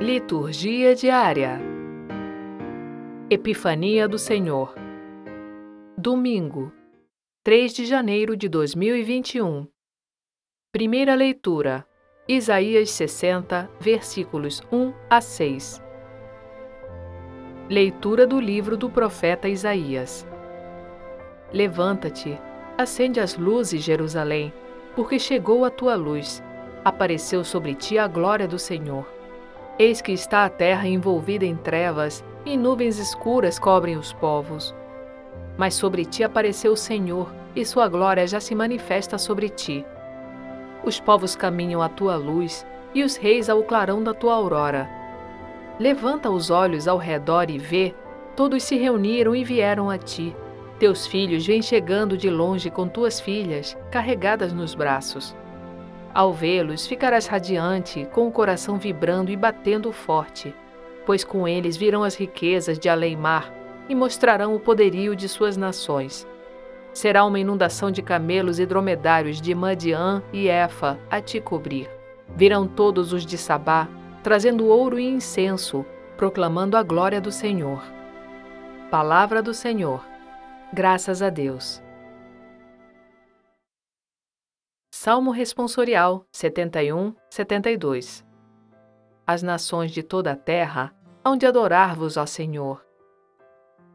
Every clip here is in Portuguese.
Liturgia diária. Epifania do Senhor. Domingo, 3 de janeiro de 2021. Primeira leitura. Isaías 60, versículos 1 a 6. Leitura do livro do profeta Isaías. Levanta-te, acende as luzes, Jerusalém, porque chegou a tua luz, apareceu sobre ti a glória do Senhor. Eis que está a terra envolvida em trevas, e nuvens escuras cobrem os povos. Mas sobre ti apareceu o Senhor, e sua glória já se manifesta sobre ti. Os povos caminham à tua luz, e os reis ao clarão da tua aurora. Levanta os olhos ao redor e vê, todos se reuniram e vieram a ti. Teus filhos vêm chegando de longe com tuas filhas, carregadas nos braços. Ao vê-los, ficarás radiante, com o coração vibrando e batendo forte, pois com eles virão as riquezas de além-mar e mostrarão o poderio de suas nações. Será uma inundação de camelos e dromedários de Madian e Efa a te cobrir. Virão todos os de Sabá, trazendo ouro e incenso, proclamando a glória do Senhor. Palavra do Senhor. Graças a Deus. Salmo Responsorial 71, 72 As nações de toda a terra hão de adorar-vos, ó Senhor.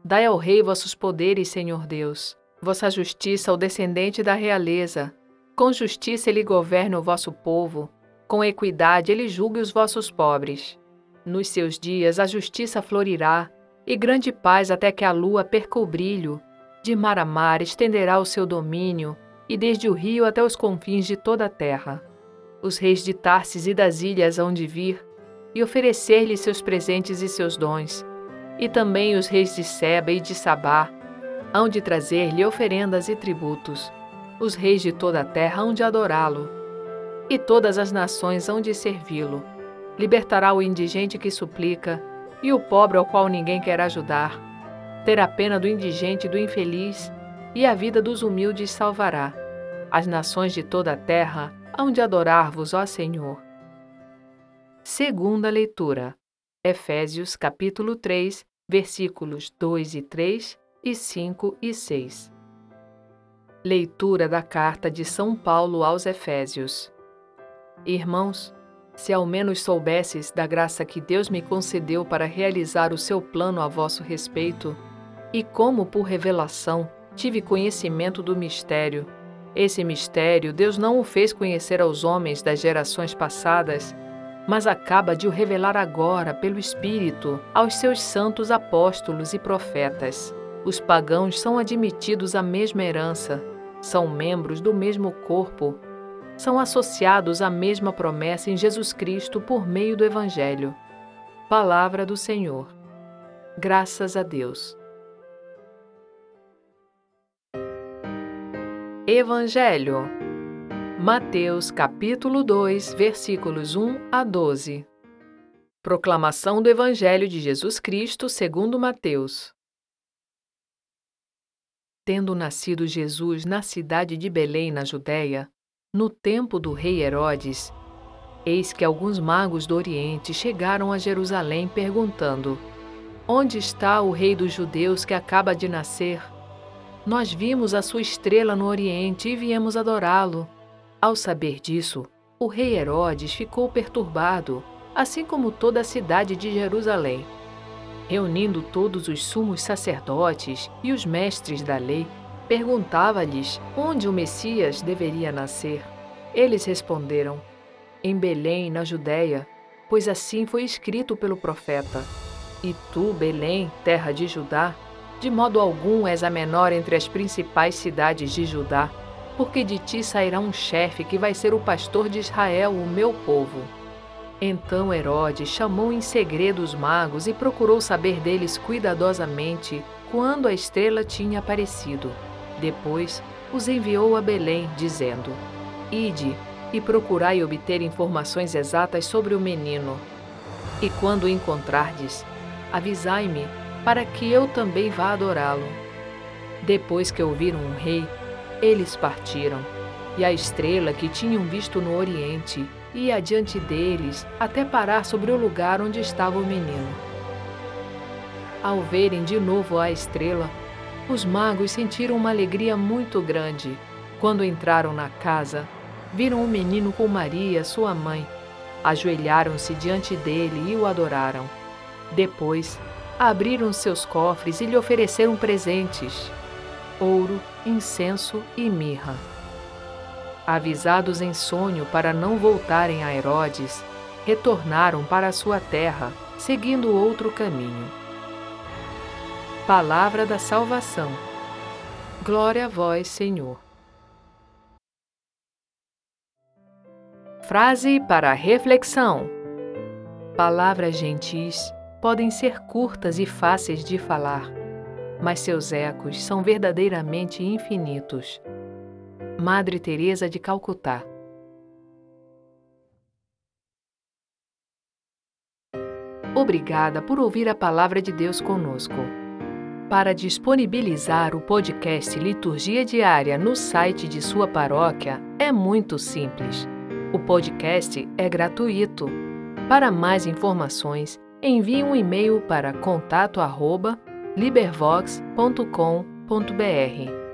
Dai ao Rei vossos poderes, Senhor Deus, vossa justiça ao descendente da realeza. Com justiça ele governa o vosso povo, com equidade ele julgue os vossos pobres. Nos seus dias a justiça florirá, e grande paz até que a lua perca o brilho. De mar a mar estenderá o seu domínio, e desde o rio até os confins de toda a terra. Os reis de Tarsis e das ilhas hão de vir e oferecer-lhe seus presentes e seus dons. E também os reis de Seba e de Sabá hão de trazer-lhe oferendas e tributos. Os reis de toda a terra hão de adorá-lo. E todas as nações hão de servi-lo. Libertará o indigente que suplica e o pobre ao qual ninguém quer ajudar. Terá pena do indigente e do infeliz e a vida dos humildes salvará. As nações de toda a terra hão de adorar-vos, ó Senhor. Segunda leitura. Efésios capítulo 3, versículos 2 e 3 e 5 e 6. Leitura da carta de São Paulo aos Efésios. Irmãos, se ao menos soubesses da graça que Deus me concedeu para realizar o seu plano a vosso respeito, e como por revelação tive conhecimento do mistério. Esse mistério Deus não o fez conhecer aos homens das gerações passadas, mas acaba de o revelar agora pelo Espírito aos seus santos apóstolos e profetas. Os pagãos são admitidos à mesma herança, são membros do mesmo corpo, são associados à mesma promessa em Jesus Cristo por meio do Evangelho. Palavra do Senhor. Graças a Deus. Evangelho. Mateus capítulo 2, versículos 1 a 12. Proclamação do Evangelho de Jesus Cristo segundo Mateus. Tendo nascido Jesus na cidade de Belém, na Judéia, no tempo do rei Herodes, eis que alguns magos do Oriente chegaram a Jerusalém perguntando: Onde está o rei dos judeus que acaba de nascer? Nós vimos a sua estrela no Oriente e viemos adorá-lo. Ao saber disso, o rei Herodes ficou perturbado, assim como toda a cidade de Jerusalém. Reunindo todos os sumos sacerdotes e os mestres da lei, perguntava-lhes onde o Messias deveria nascer. Eles responderam: Em Belém, na Judéia, pois assim foi escrito pelo profeta. E tu, Belém, terra de Judá, de modo algum és a menor entre as principais cidades de Judá, porque de ti sairá um chefe que vai ser o pastor de Israel, o meu povo. Então Herodes chamou em segredo os magos e procurou saber deles cuidadosamente quando a estrela tinha aparecido. Depois os enviou a Belém, dizendo: Ide e procurai obter informações exatas sobre o menino. E quando o encontrardes, avisai-me para que eu também vá adorá-lo. Depois que ouviram o rei, eles partiram, e a estrela que tinham visto no Oriente ia adiante deles até parar sobre o lugar onde estava o menino. Ao verem de novo a estrela, os magos sentiram uma alegria muito grande. Quando entraram na casa, viram o menino com Maria, sua mãe. Ajoelharam-se diante dele e o adoraram. Depois, abriram seus cofres e lhe ofereceram presentes: ouro, incenso e mirra. Avisados em sonho para não voltarem a Herodes, retornaram para sua terra, seguindo outro caminho. Palavra da Salvação. Glória a vós, Senhor. Frase para reflexão: Palavras gentis podem ser curtas e fáceis de falar, mas seus ecos são verdadeiramente infinitos. Madre Teresa de Calcutá. Obrigada por ouvir a palavra de Deus conosco. Para disponibilizar o podcast Liturgia Diária no site de sua paróquia é muito simples. O podcast é gratuito. Para mais informações, envie um e-mail para contato@libervox.com.br.